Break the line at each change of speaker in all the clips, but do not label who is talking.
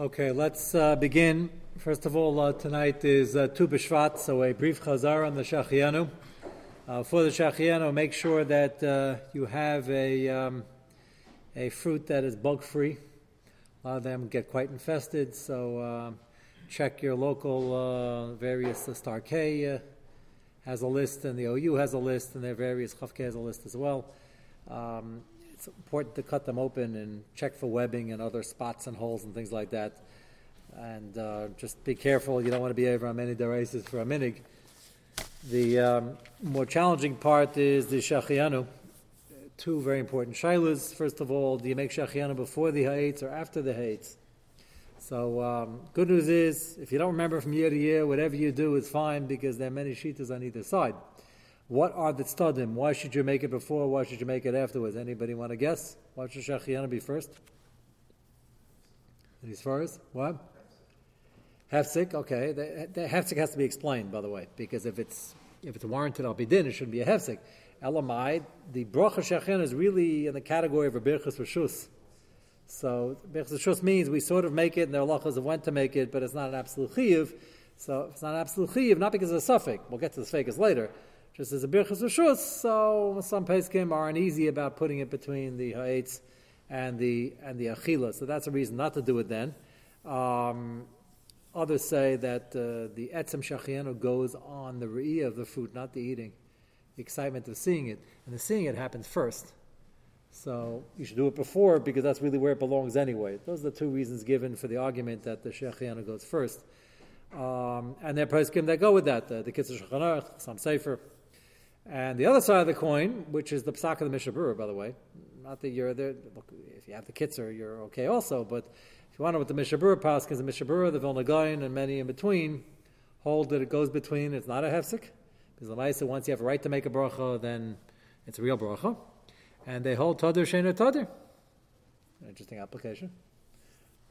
Okay, let's uh, begin. First of all, uh, tonight is uh, Tu B'Shvat, so a brief chazar on the Shachianu. Uh, for the Shachianu, make sure that uh, you have a, um, a fruit that is bug free. A lot of them get quite infested, so uh, check your local uh, various uh, Star K has a list, and the OU has a list, and their various Chafke has a list as well. Um, it's important to cut them open and check for webbing and other spots and holes and things like that. And uh, just be careful. You don't want to be over on many deraces for a minig. The um, more challenging part is the shachianu. Two very important shilas. First of all, do you make shachianu before the haetz or after the haetz? So um, good news is, if you don't remember from year to year, whatever you do is fine because there are many shitas on either side. What are the tzadim? Why should you make it before? Why should you make it afterwards? Anybody want to guess? Why should Shachiana be first? These first? What? Hefsik, okay. The, the hefsik has to be explained, by the way, because if it's if it's warranted al bidin, it shouldn't be a hefsik. Elamai, the bracha shechin is really in the category of a birchas rishus. So birchas rishus means we sort of make it, and there are lachas of when to make it, but it's not an absolute chiyuv. So it's not an absolute chiyuv, not because of the suffix. We'll get to the fakas later just as a birchas rishus, so some peskim are uneasy about putting it between the ha'etz and the and the achila. So that's a reason not to do it then. Um, others say that uh, the etzem shachianu goes on the re'iyah of the food, not the eating. The excitement of seeing it, and the seeing it happens first. So you should do it before because that's really where it belongs anyway. Those are the two reasons given for the argument that the shachianu goes first. Um, and there are poskim that go with that. Uh, the Kitzur Shulchan some Sefer. And the other side of the coin, which is the psak of the Mishnah Berurah, by the way, not that you're there, look, if you have the Kitzur, you're okay also, but if you want to know what the Mishnah Berurah pask is, the Mishnah Berurah, the Vilna Gaon, and many in between hold that it goes between, it's not a hefsik, because the Maisa, once you have a right to make a bracha, then it's a real bracha. And they hold Tadir Shena Tadir. Interesting application.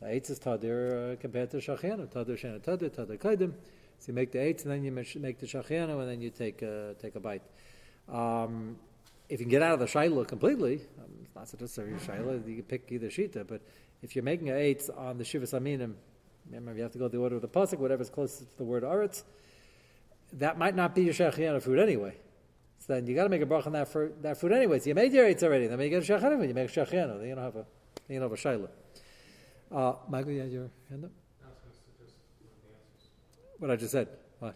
The eight is Tadir uh, compared to Shachianu. Tadir Shena Tadir, Tadir Kaidim. So you make the eight, and then you make the shachianu, and then you take a, take a bite. Um, if you can get out of the shaila completely, um, it's not such a serious shaila, you can pick either shita, but if you're making an eight on the shivas aminim, remember you have to go the order of the pasuk, whatever's closest to the word aretz, that might not be your shachianu food anyway. So then you got to make a bracha on that, for, that food anyway. So you made your eights already. Then you get a shachianu, you make a shachianu. Then you don't have a, then you don't have a shaila. Uh, Michael, you had your hand up? what I just said. What?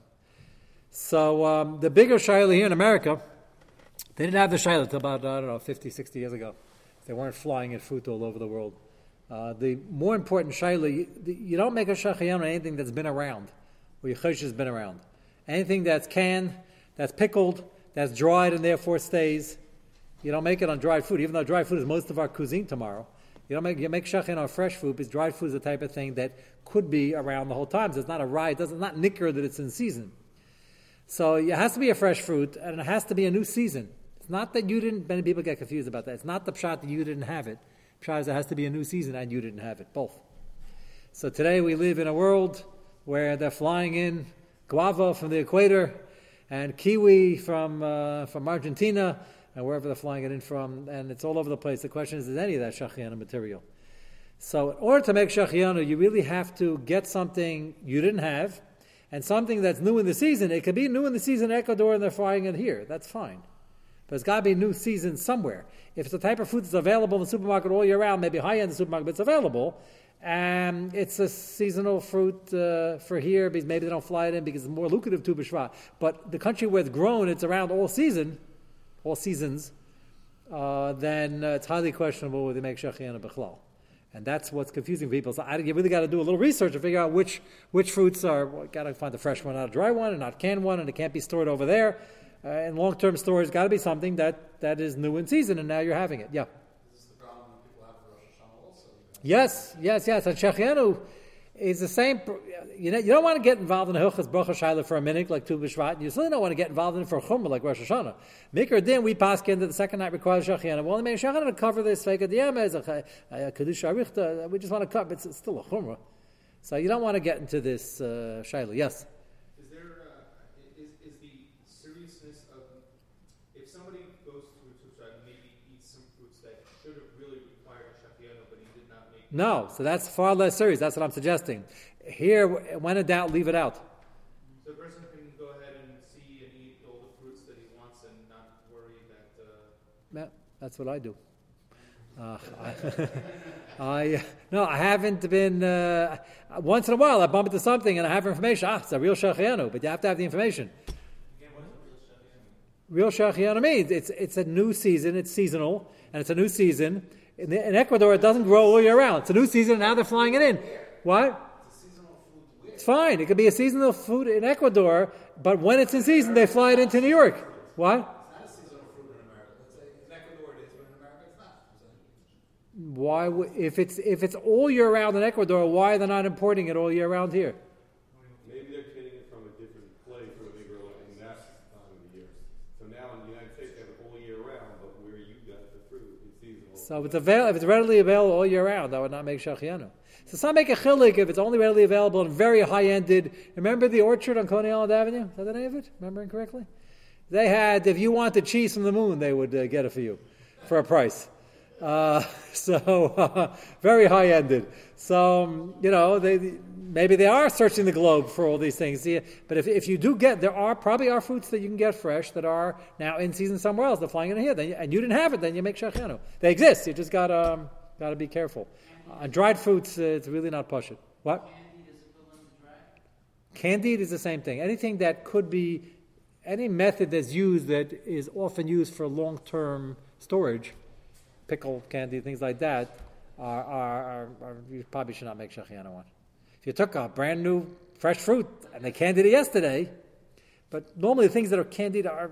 So um, the bigger shaila here in America, they didn't have the shaila until about, I don't know, 50, 60 years ago. They weren't flying at fruit all over the world. Uh, the more important shaila, you, you, don't make a shachayan on anything that's been around, or your chesh has been around. Anything that's canned, that's pickled, that's dried and therefore stays. You don't make it on dried food, even though dried food is most of our cuisine tomorrow. You don't make you make on fresh food because dried food is the type of thing that could be around the whole time. So it's not a rye, it doesn't not nicker that it's in season. So it has to be a fresh fruit and it has to be a new season. It's not that you didn't many people get confused about that. It's not the pshat that you didn't have it. Pshat is it has to be a new season and you didn't have it. Both. So today we live in a world where they're flying in guava from the equator and kiwi from uh, from Argentina and wherever they're flying it in from, and it's all over the place. The question is, is any of that shachiana material? So, in order to make shachiana, you really have to get something you didn't have, and something that's new in the season. It could be new in the season in Ecuador, and they're flying it here. That's fine. It's got to be a new season somewhere. If it's a type of food that's available in the supermarket all year round, maybe high end supermarket, but it's available, and it's a seasonal fruit uh, for here because maybe they don't fly it in because it's more lucrative to Bishra. But the country where it's grown, it's around all season all seasons, uh, then uh, it's highly questionable whether they make Shechiana Bechlal. And that's what's confusing people. So I, you really got to do a little research to figure out which, which fruits are, well, got to find the fresh one, not a dry one, and not canned one, and it can't be stored over there. Uh, and long term storage has got to be something that, that is new in season, and now you're having it. Yeah.
This is the problem that people have for Rosh Hashanah also.
Yes, yes, yes. And Shechianu, is the same. You know, you don't want to get involved in a hilchas bracha shaila for a minute like Tu B'Shvat. You certainly don't want to get involved in it for chumrah like Rosh Hashanah. Mikra din we pass into the second night requires shachiana. Well, the main shachiana to cover this fake diyama is a kedusha arichta. We just want to cover. It's, it's still a chumrah. So you don't want to get into this uh, shaila. Yes. No, so that's far less serious. That's what I'm suggesting. Here, when in doubt, leave it out.
So a person can go ahead and see and eat all the fruits that he wants and not worry that. Uh...
Yeah, that's what I do. Uh, I, I, no, I haven't been. Uh, once in a while, I bump into something and I have information. Ah, it's a real shachianu, but you have to have the information. Real shachianu means it's it's a new season. It's seasonal, and it's a new season. In, in Ecuador, it doesn't grow all year round. It's a new season, and now they're flying it in. What? It's fine. It could be a seasonal food in Ecuador, but when it's in season, they fly it into New York. What? Why, if it's if it's all year round in Ecuador, why are they not importing it all year round here?
Maybe they're getting it from a different place where they grow it in that time of the year. So now in the United States, they have it all year round, but where you got the fruit, it's seasonal.
So if it's, avail- if it's readily available all year round, that would not make shachianu. So some make a chilik if it's only readily available and very high-ended. Remember the orchard on Coney Island Avenue? Is that the name of it? Remembering correctly? They had, if you wanted cheese from the moon, they would uh, get it for you for a price. Uh, so very high ended. So um, you know, they maybe they are searching the globe for all these things. But if, if you do get, there are probably are fruits that you can get fresh that are now in season somewhere else. They're flying in here, then, and you didn't have it, then you make shachenu. They exist. You just got um, to be careful. On uh, dried fruits, uh, it's really not push it. What? Candied is the same thing. Anything that could be, any method that's used that is often used for long term storage pickled candy, things like that, are, are, are, are you probably should not make shachiana on. If you took a brand new fresh fruit and they candied it yesterday, but normally the things that are candied are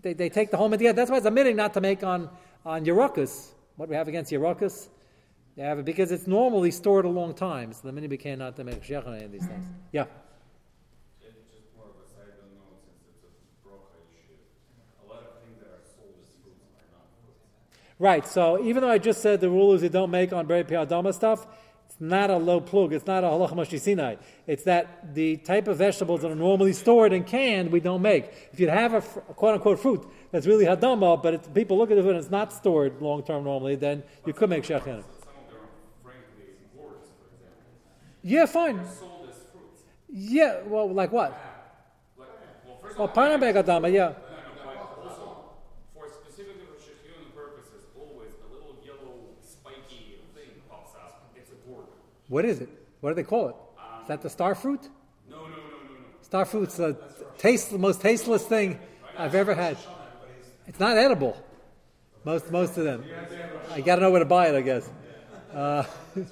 they, they take the whole together. That's why it's a meaning not to make on on Yerokus. What we have against Yerokus, they have it because it's normally stored a long time. So the minute became not to make shechana in these things. Yeah. Right, so even though I just said the rule is you don't make on Beri Piadama stuff, it's not a low plug, it's not a halacha mashisinai. It's that the type of vegetables that are normally stored and canned, we don't make. If you have a, a quote unquote fruit that's really hadama, but people look at it and it's not stored long term normally, then you could make shechina. Yeah, fine. Yeah, well, like what? Well, pineapple adama, yeah. What is it? What do they call it? Is that the star fruit?
No, no, no, no, no.
Star fruit's the taste, the most tasteless thing I've ever had. It's not edible. Most, most of them. I got to know where to buy it, I guess. Uh,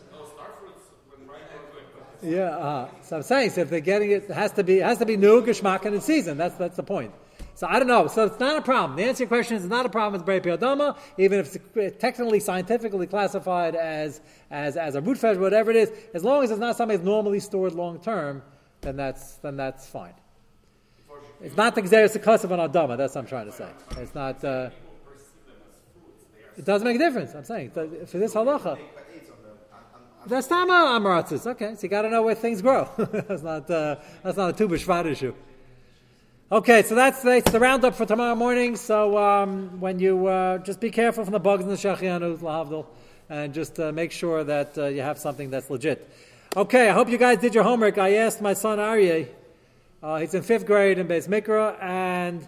yeah, uh, so I'm saying, so if they're getting it, it has to be, it has to be new, geschmack, and in season. That's that's the point. So I don't know. So it's not a problem. The answer to your question is not a problem with Bray Piodama, even if it's technically, scientifically classified as, as, as a root vegetable, whatever it is. As long as it's not something that's normally stored long term, then that's, then that's fine. It's not the Xeris Akasiv on Adama, that's what I'm trying to say. It's not. Uh, it doesn't make a difference, I'm saying. For this halacha. That's not Amaratzis. Okay, so you got to know where things grow. that's, not, uh, that's not a Tu B'Shvat issue. Okay, so that's, the roundup for tomorrow morning. So um, when you uh, just be careful from the bugs in the shachianu, lahavdil, and just uh, make sure that uh, you have something that's legit. Okay, I hope you guys did your homework. I asked my son Aryeh, uh, he's in fifth grade in Beis Mikra, and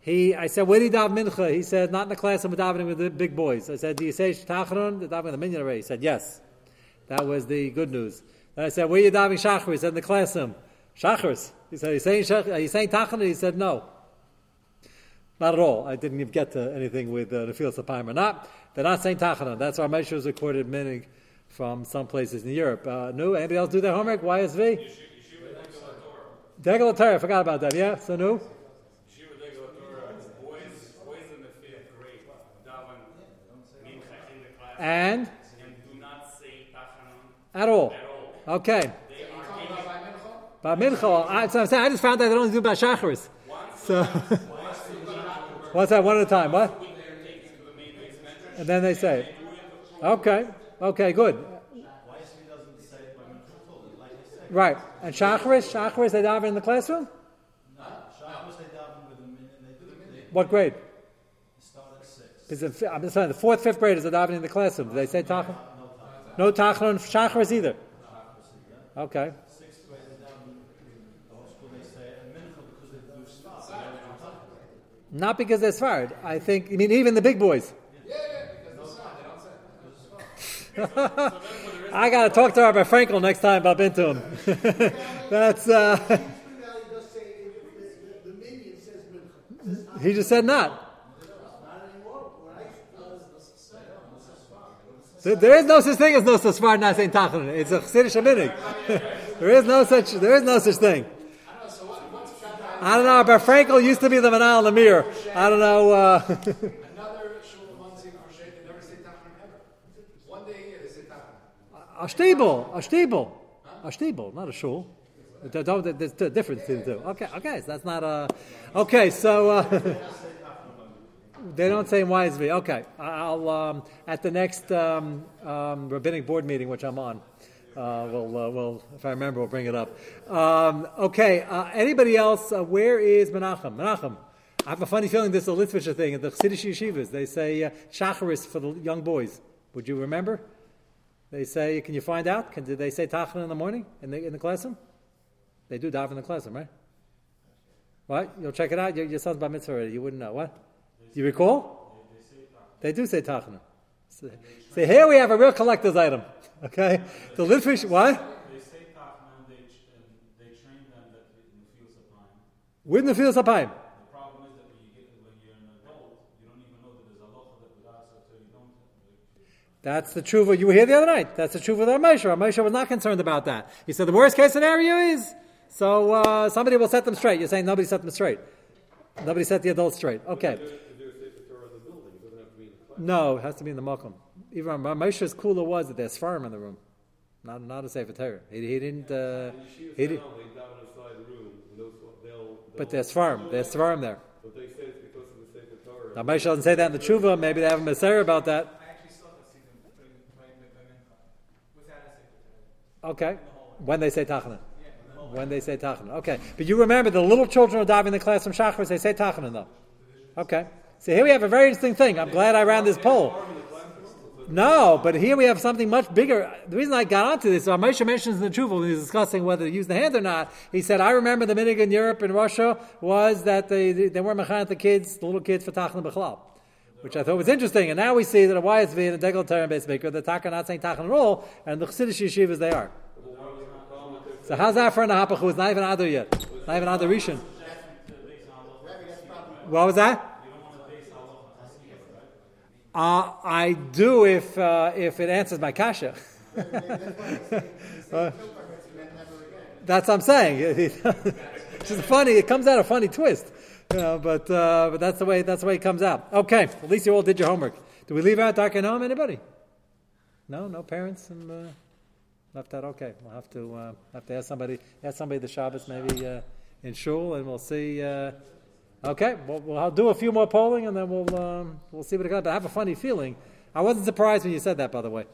he, I said, where do you daven mincha? He said, not in the class, I'm davening with the big boys. I said, do you say shtacharun? The davening the minyan. He said, yes. That was the good news. Then I said, where are you davening shachar? He said, in the classroom. Shachars. He said, Are you saying, are you saying Tachanun? He said, No. Not at all. I didn't even get to anything with uh, the field Sapayim or not. They're not saying Tachanun. That's our Meshach recorded minig from some places in Europe. Uh, no, anybody else do their homework? YSV? Degel Torah, I forgot about that. Yeah, so no? And? At all. Okay. But mincha, I, so I'm saying, I just found out they only do about shacharis. So, what's that? One at a time. What? And then they say, okay, okay, good. Right. And shacharis, shacharis, they daven in the classroom. What grade? I'm just saying, the fourth, fifth graders are davening in the classroom. Do they say tachon? No Tachna on Shacharis either. Okay. Not because they're Sfarad. I think, I mean, even the big boys. Yeah, yeah, I got to talk to Rabbi Frankel next time into him. That's, uh, he just said not. So there is no such thing as no Sfar not saying Tachanun. It's a Chassidish Aminik. there is no such, there is no such thing. I don't know, but Frankel used to be the Manal Lemir. I don't know. Uh,
Another shul once in Crochet, never say Tachanun ever. One day a year they say Tachanun.
a stable, a stable, a stable, not a shul. There- There's a difference between the two. Okay, okay, so that's not a. Okay, so uh, they don't say wisely. Okay, I'll um, at the next um, um, rabbinic board meeting, which I'm on. Uh, we'll, uh, we'll, if I remember, we'll bring it up. Um, okay, uh, anybody else? Uh, where is Menachem? Menachem. I have a funny feeling this is a Litvisher thing. At the Chassidish yeshivas, they say uh, shacharis for the young boys. Would you remember? They say, can you find out? Can, did they say tachan in the morning in the, in the classroom? They do daven in the classroom, right? What? You'll check it out? Your, your son's by mitzvah already. You wouldn't know. What? Do you recall? They do say tachan. So, so here we have a real collector's item. Okay? The Litvish, what?
They say Tachna and they, and they train them that in the fields of time.
With the fields of.
The problem is that when you get when you're an adult, you don't even know that there's a locha that would ask until you don't.
That's the truth. You were here the other night. That's the truth with Ramesha. Ramesha was not concerned about that. He said the worst case scenario is so uh, somebody will set them straight. You're saying nobody set them straight. Nobody set the adults straight. Okay.
Is there a Sefer Torah in the building? It doesn't have to be in the class.
No, it has to be in the makom. Even Ramesha's cooler was that there's farm in the room, not not a sefer Torah. He, he didn't. Uh, he did,
now, they daven inside the room, and those, they'll, they'll.
but there's farm. There's farm there.
But they say it's because of the Sefer Torah.
Ramesha doesn't say that in the tshuva. Maybe they have a Messiah about that.
I actually saw that season putting playing the Bemincha without a secretary.
Okay. When they say tachana. When they say tachana. Okay. But you remember the little children are diving in the class from Shachris, they say tachana though. Okay. So here we have a very interesting thing. I'm glad I ran this poll. No, but here we have something much bigger. The reason I got onto this, Moshe mentions in the Truva when he was discussing whether to use the hand or not. He said, "I remember the minig in Europe and Russia was that they they weren't mechanat the kids, the little kids for tachan b'chlal." Which I thought was interesting, and now we see that a YSV and a Terran base maker, the are not saying Tachan all, and the Chassidish yeshivas they are. So how's that for an Ahapach who's not even Adar yet? Not even Adar Rishon. What was that? Uh, I do if uh, if it answers my kasha. Uh, that's what I'm saying. it's just funny. It comes out a funny twist, you know, but uh, but that's the way that's the way it comes out. Okay, at least you all did your homework. Do we leave out Darkanom? Anybody? No, no parents and uh, left out. Okay, we'll have to uh, have to ask somebody ask somebody the Shabbos maybe in shul, and we'll see. Uh, okay, well, we'll I'll do a few more polling, and then we'll um, we'll see what it got. But I have a funny feeling. I wasn't surprised when you said that, by the way.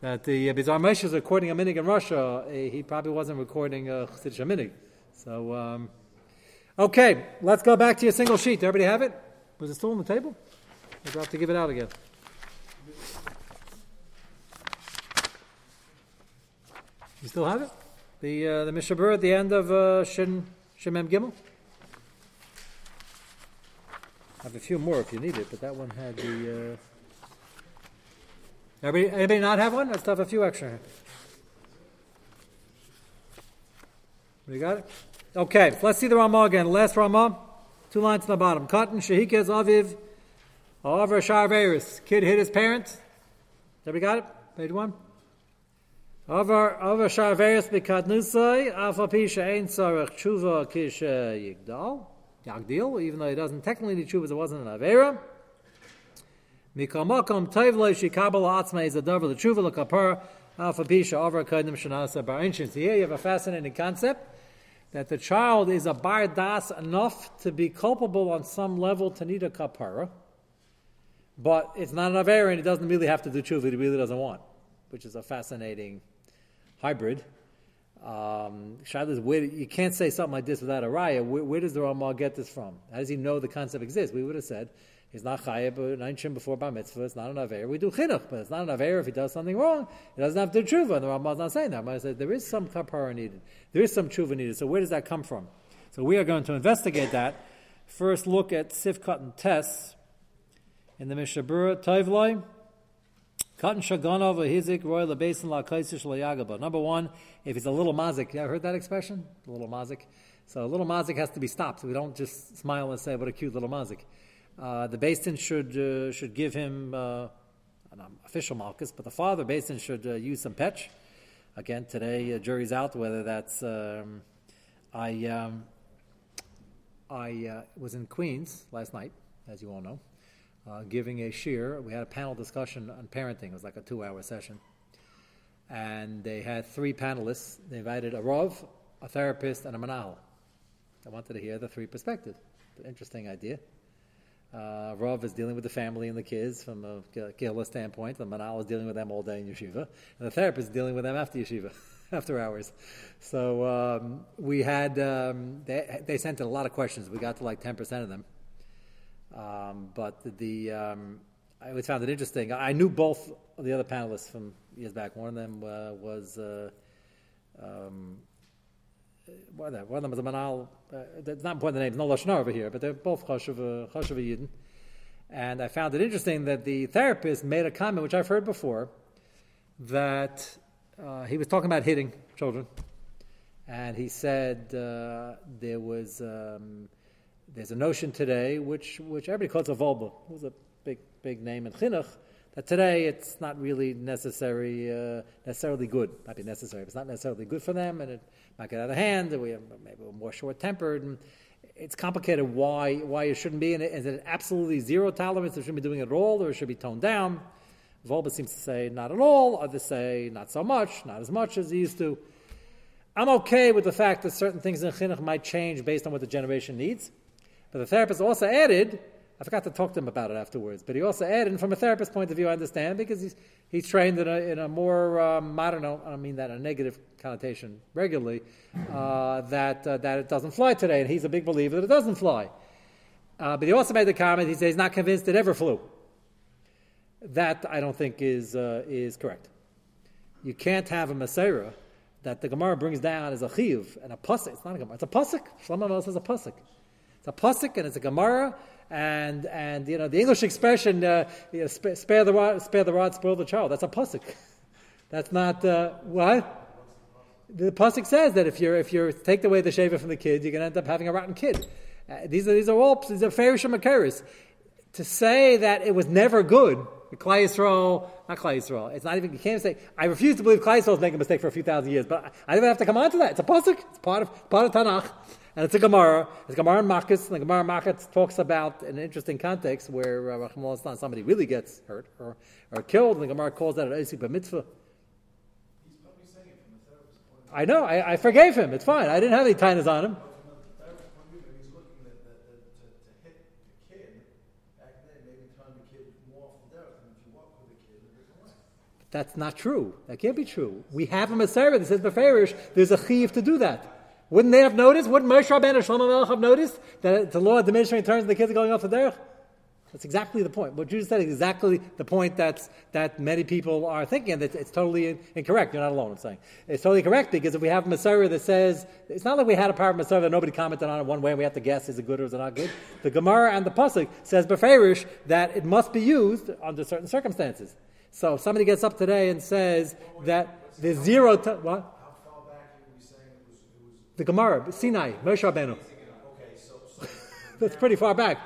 That the uh, Bizarre Moshe is recording a minig in Russia. Uh, he probably wasn't recording a Chassidish minig. So, um, okay, let's go back to your single sheet. Everybody have it? Was it still on the table? We're about to give it out again. You still have it? The uh, the Mishnah Berurah at the end of uh, Shin Shemem Gimel. I have a few more if you need it, but that one had the. Uh... Everybody, anybody not have one? Let's have a few extra. We got it. Okay, let's see the Ramah again. Last Ramah, two lines on the bottom. Cotton Shehikez Aviv, Over Sharveris. Kid hit his parents. Everybody got it? Page one. Over over Sharveris Bikadnusai, Alpha Pisha Ein Sarach Tshuva Kish Yigdal. Yagdil, even though he doesn't technically need tshuva, it wasn't an Avera. Mikamakom Tevle Shikabal Atzma is a dover the tshuva lekapar Alpha Pisha over Kadim Shanasa Bar Ancient. Here you have a fascinating concept that the child is a bar das enough to be culpable on some level to need a kapara, but it's not an Avera and he doesn't really have to do tshuva, he really doesn't want, which is a fascinating hybrid. Um, you can't say something like this without a raya. Where, where does the Ramah get this from? How does he know the concept exists? We would have said He's not chayiv, but nine before bar mitzvah. It's not an aver. We do chinuch, but it's not an aver if he does something wrong. He doesn't have to tshuva. And the Rambam is not saying that. But said there is some kapara needed. There is some tshuva needed. So where does that come from? So we are going to investigate that. First, look at Sifkat and Tess in the Mishnah Berurah Tovloi. Number one, if he's a little mazik, you ever heard that expression? A little mazik. So a little mazik has to be stopped. We don't just smile and say, "What a cute little mazik." Uh, the basin should uh, should give him uh, an official malchus, but the father basin should uh, use some petch. Again, today uh, jury's out whether that's. Um, I um, I uh, was in Queens last night, as you all know, giving a shear. We had a panel discussion on parenting. It was like a two-hour session, and they had three panelists. They invited a rav, a therapist, and a manal. I wanted to hear the three perspectives. Interesting idea. Uh, Rav is dealing with the family and the kids from a Gila standpoint. The Manal is dealing with them all day in yeshiva. And the therapist is dealing with them after yeshiva, after hours. So um, we had, um, they, they, sent in a lot of questions. We got to like 10% of them. Um, but the, um, I always found it interesting. I knew both of the other panelists from years back. One of them uh, was uh, um, one of them, was a Manal, uh, not important the names, no Lashon over here, but they're both Choshev Yidden. And I found it interesting that the therapist made a comment, which I've heard before, that uh, he was talking about hitting children. And he said uh, there was, um, there's a notion today, which, which everybody calls a Wolbe. Was a big, big name in Chinuch, that today it's not really necessary, uh, necessarily good. Might be necessary, but it's not necessarily good for them, and it might get out of hand, And we have, maybe we're more short-tempered, and it's complicated why why it shouldn't be. And is it absolutely zero tolerance? It shouldn't be doing it at all, or it should be toned down. Wolbe seems to say not at all. Others say not so much, not as much as he used to. I'm okay with the fact that certain things in chinuch might change based on what the generation needs. But the therapist also added I forgot to talk to him about it afterwards, but he also added, and from a therapist's point of view, I understand because he's he's trained in a, in a more um, I don't know, I don't mean that in a negative connotation regularly, uh, that uh, that it doesn't fly today, and he's a big believer that it doesn't fly. Uh, but he also made the comment he says he's not convinced it ever flew. That I don't think is uh, is correct. You can't have a Masera that the Gemara brings down as a chiv and a pasuk. It's not a Gemara. It's a pasuk. Shlomo says a pasuk. It's a pasuk and it's a Gemara and and you know the English expression uh, you know, spare, spare, the rod, spare the rod, spoil the child. That's a pasuk. That's not uh, what the pasuk says that if you if you take away the shaver from the kid, you're going to end up having a rotten kid. Uh, these are these are all these are fairish and To say that it was never good, Klai Yisrael, not Klai Yisrael. It's not even you can't say. I refuse to believe Klai Yisrael is making a mistake for a few thousand years, but I, I don't have to come on to that. It's a pasuk. It's part of part of Tanakh. And it's a Gemara. It's Gemara in. And the Gemara in talks about an interesting context where uh, somebody really gets hurt or, or killed. And the Gemara calls that an Esik mitzvah. I know. I, I, forgave him. It's fine. I didn't have any tainas on him. That's not true. That can't be true. We have a Messiah that says Beferish, there's a chiv to do that. Wouldn't they have noticed? Wouldn't Moshe Rabbeinu and Shlomo Melech have noticed that the law of diminishing returns and the kids are going off the derech? That's exactly the point. What you said is exactly the point that's, that many people are thinking, that it's totally incorrect. You're not alone, I'm saying. It's totally correct because if we have a Messiah that says, it's not like we had a power of Messiah that nobody commented on it one way and we have to guess is it good or is it not good. The Gemara and the Pasuk says, Beferish, that it must be used under certain circumstances. So if somebody gets up today and says that the zero, to, what? How far back are we saying it was it was the Gemara, Sinai, Moshe Rabbeinu. That's pretty far back.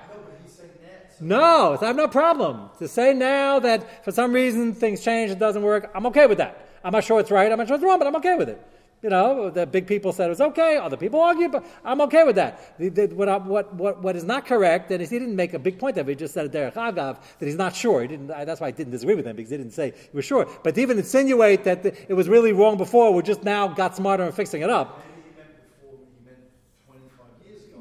No, I have no problem. To say now that for some reason things change, it doesn't work, I'm okay with that. I'm not sure it's right, I'm not sure it's wrong, but I'm okay with it. You know, the big people said it was okay, other people argue, but I'm okay with that. The, the, what, what, what, what is not correct, and he didn't make a big point of it, he just said Derek Agav, that he's not sure. He didn't, that's why I didn't disagree with him, because he didn't say he was sure. But to even insinuate that it was really wrong before, we just now got smarter and fixing it up.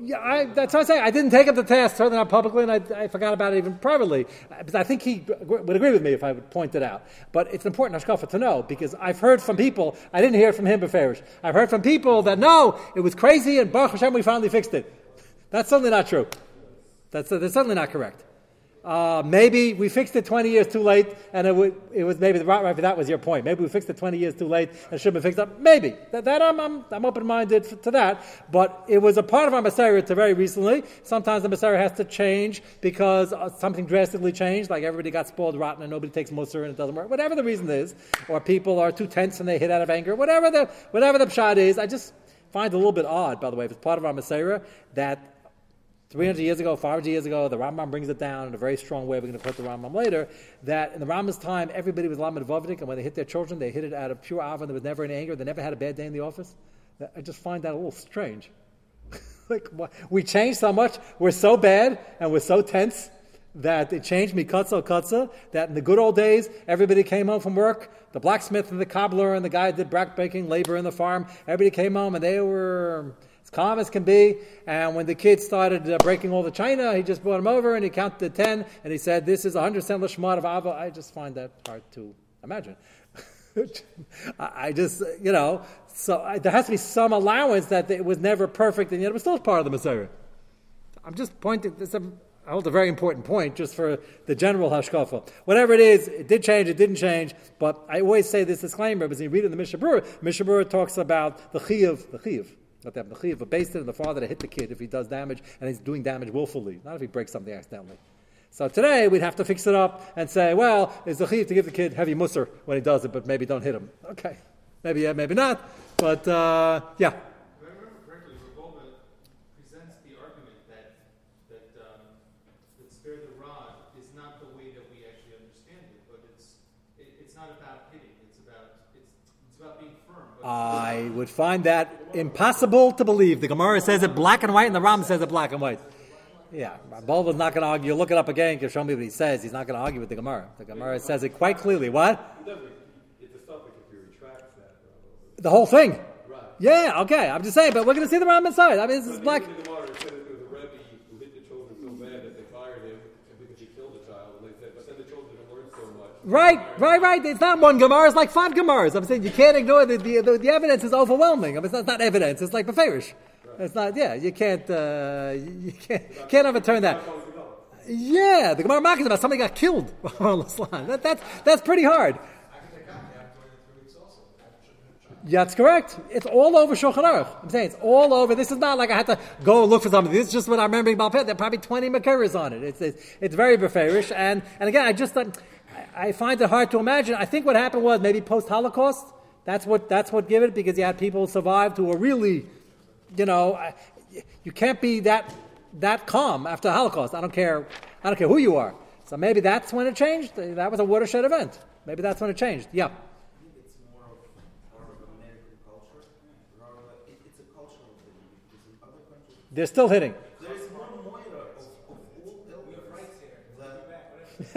Yeah, I, that's what I say. I didn't take up the task, certainly not publicly, and I, I forgot about it even privately. Because I think he would agree with me if I would point it out. But it's important, Hashkafa, to know, because I've heard from people, I didn't hear from him, Beferish. I've heard from people that, no, it was crazy, and Baruch Hashem, we finally fixed it. That's certainly not true. That's, uh, that's certainly not correct. Uh, maybe we fixed it 20 years too late, and it, would, it was maybe the right, right, that was your point. Maybe we fixed it 20 years too late and should have been fixed up. Maybe. That, that I'm, I'm, I'm open minded to that. But it was a part of our Messiah to very recently. Sometimes the Messiah has to change because uh, something drastically changed, like everybody got spoiled rotten and nobody takes Musar and it doesn't work. Whatever the reason is, or people are too tense and they hit out of anger, whatever the, whatever the pshat is, I just find it a little bit odd, by the way, if it's part of our Messiah, that 300 years ago, 500 years ago, the Rambam brings it down in a very strong way. We're going to put the Rambam later. That in the Rambam's time, everybody was Lamed Vavdik, and when they hit their children, they hit it out of pure ava. There was never any anger. They never had a bad day in the office. I just find that a little strange. like we changed so much. We're so bad and we're so tense that it changed me kutza kutza. That in the good old days, everybody came home from work. The blacksmith and the cobbler and the guy that did back baking labor in the farm. Everybody came home and they were calm as can be. And when the kid started uh, breaking all the china, he just brought him over and he counted to 10 and he said, This is 100% Lashmat of Ava. I just find that hard to imagine. I just, you know, so I, there has to be some allowance that it was never perfect and yet it was still part of the Messiah. I'm just pointing, this, um, I hold a very important point just for the general hashkafa. Whatever it is, it did change, it didn't change, but I always say this disclaimer because you read in the Mishnah Berurah talks about the chiv, the chiv, not to have the chiv, but based on the father to hit the kid if he does damage and he's doing damage willfully, not if he breaks something accidentally. So today we'd have to fix it up and say, well, it's the chiv to give the kid heavy musser when he does it, but maybe don't hit him. Okay, maybe yeah, maybe not, but uh, yeah.
If I remember correctly, Rav Wolbe presents the argument that that um, that spare the rod is not the way that we actually understand it, but it's it, it's not about hitting. It's about it's it's about being firm. But
I would find that impossible to believe. The Gemara says it black and white, and the Ram says it black and white. Yeah, Wolbe's not going to argue. You look it up again. Can show me what he says. He's not going to argue with the Gemara. The Gemara says it quite clearly. What?
It doesn't, it's a suffix if you retract that, though.
The whole thing. Yeah, okay. I'm just saying, but we're going to see the Ram inside. I mean, this is black.
even in the Gemara, it said that there was a Rebbe who hit the children so bad that they fired him because he killed a child. And they said, but then the children didn't learn so much.
Right, right, right. It's not one Gemara. It's like five Gemaras. I'm saying you can't ignore the the, the, the evidence is overwhelming. I mean, it's not, it's not evidence. It's like Beferish. It's not. Yeah, you can't. Uh, you can't can't overturn that. Yeah, the Gemara Mak is about somebody got killed. on that, that's that's pretty hard. Yeah, that's correct. It's all over Shulchan Aruch. I'm saying it's all over. This is not like I had to go look for something. This is just what I'm remembering about Pet. There are probably 20 Makaras on it. It's, it's, it's very beferish. And, and again, I just I, find it hard to imagine. I think what happened was maybe post Holocaust. That's what, that's what gave it because you had people who survived who were really, you know, you can't be that, that calm after the Holocaust. I don't care. I don't care who you are. So maybe that's when it changed. That was a watershed event. Maybe that's when it changed. Yeah.
it's more of part of American culture rather than it, it's a cultural thing because in other countries
They're still hitting.
there is one moira of, of all elders that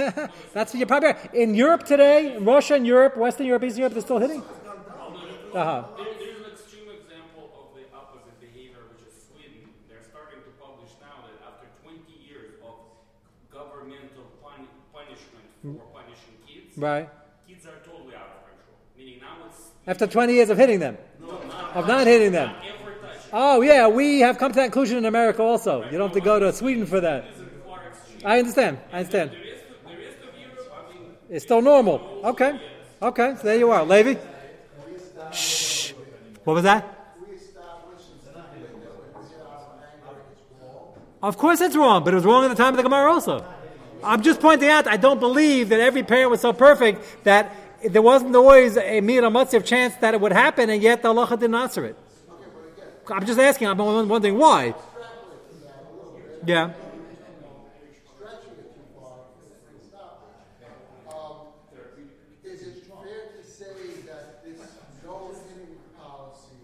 That's what you're probably in Europe today. Russia and Europe, Western Europe, Eastern Europe, they're still hitting. Uh-huh.
There's an extreme example of the opposite behavior, which is Sweden. They're starting to publish now that after 20 years of governmental pun- punishment for punishing kids,
Right.
kids are totally out of control. Meaning now it's
After 20 years of hitting them, of not hitting them.
not.
Oh yeah, we have come to that conclusion in America also. You don't have to go to Sweden for that. I understand. I understand.
The rest, of, the rest of Europe, I mean,
It's still normal. Okay. Okay. So there you are, Levy. Shh. What was that? Of course it's wrong, but it was wrong at the time of the Gemara also. I'm just pointing out, I don't believe that every parent was so perfect that there wasn't always a mir of chance that it would happen, and yet the Allah didn't answer it. I'm just asking, I'm wondering why. Yeah.
Is it fair to say that this no hitting policy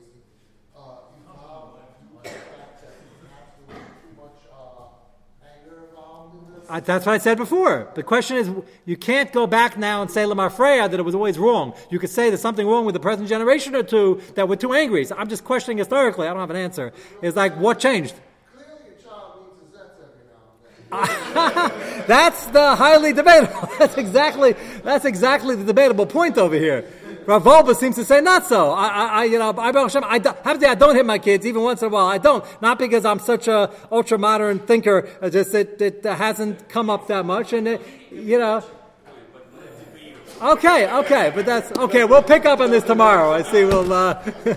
uh, evolved from the fact that perhaps there was too much uh, anger involved in this?
I, that's what I said before. The question is, you can't go back now and say Lamar Freya that it was always wrong. You could say there's something wrong with the present generation or two that were too angry. So I'm just questioning historically. I don't have an answer. It's like, what changed? That's the highly debatable. That's exactly that's exactly the debatable point over here. Rav seems to say not so. I, I, you know, I, Hashem, I, have to say I don't hit my kids even once in a while. I don't, not because I'm such a ultra modern thinker. uh, Just it, it hasn't come up that much, and it, you know. Okay, okay, but that's okay. We'll pick up on this tomorrow. I see. We'll. Uh,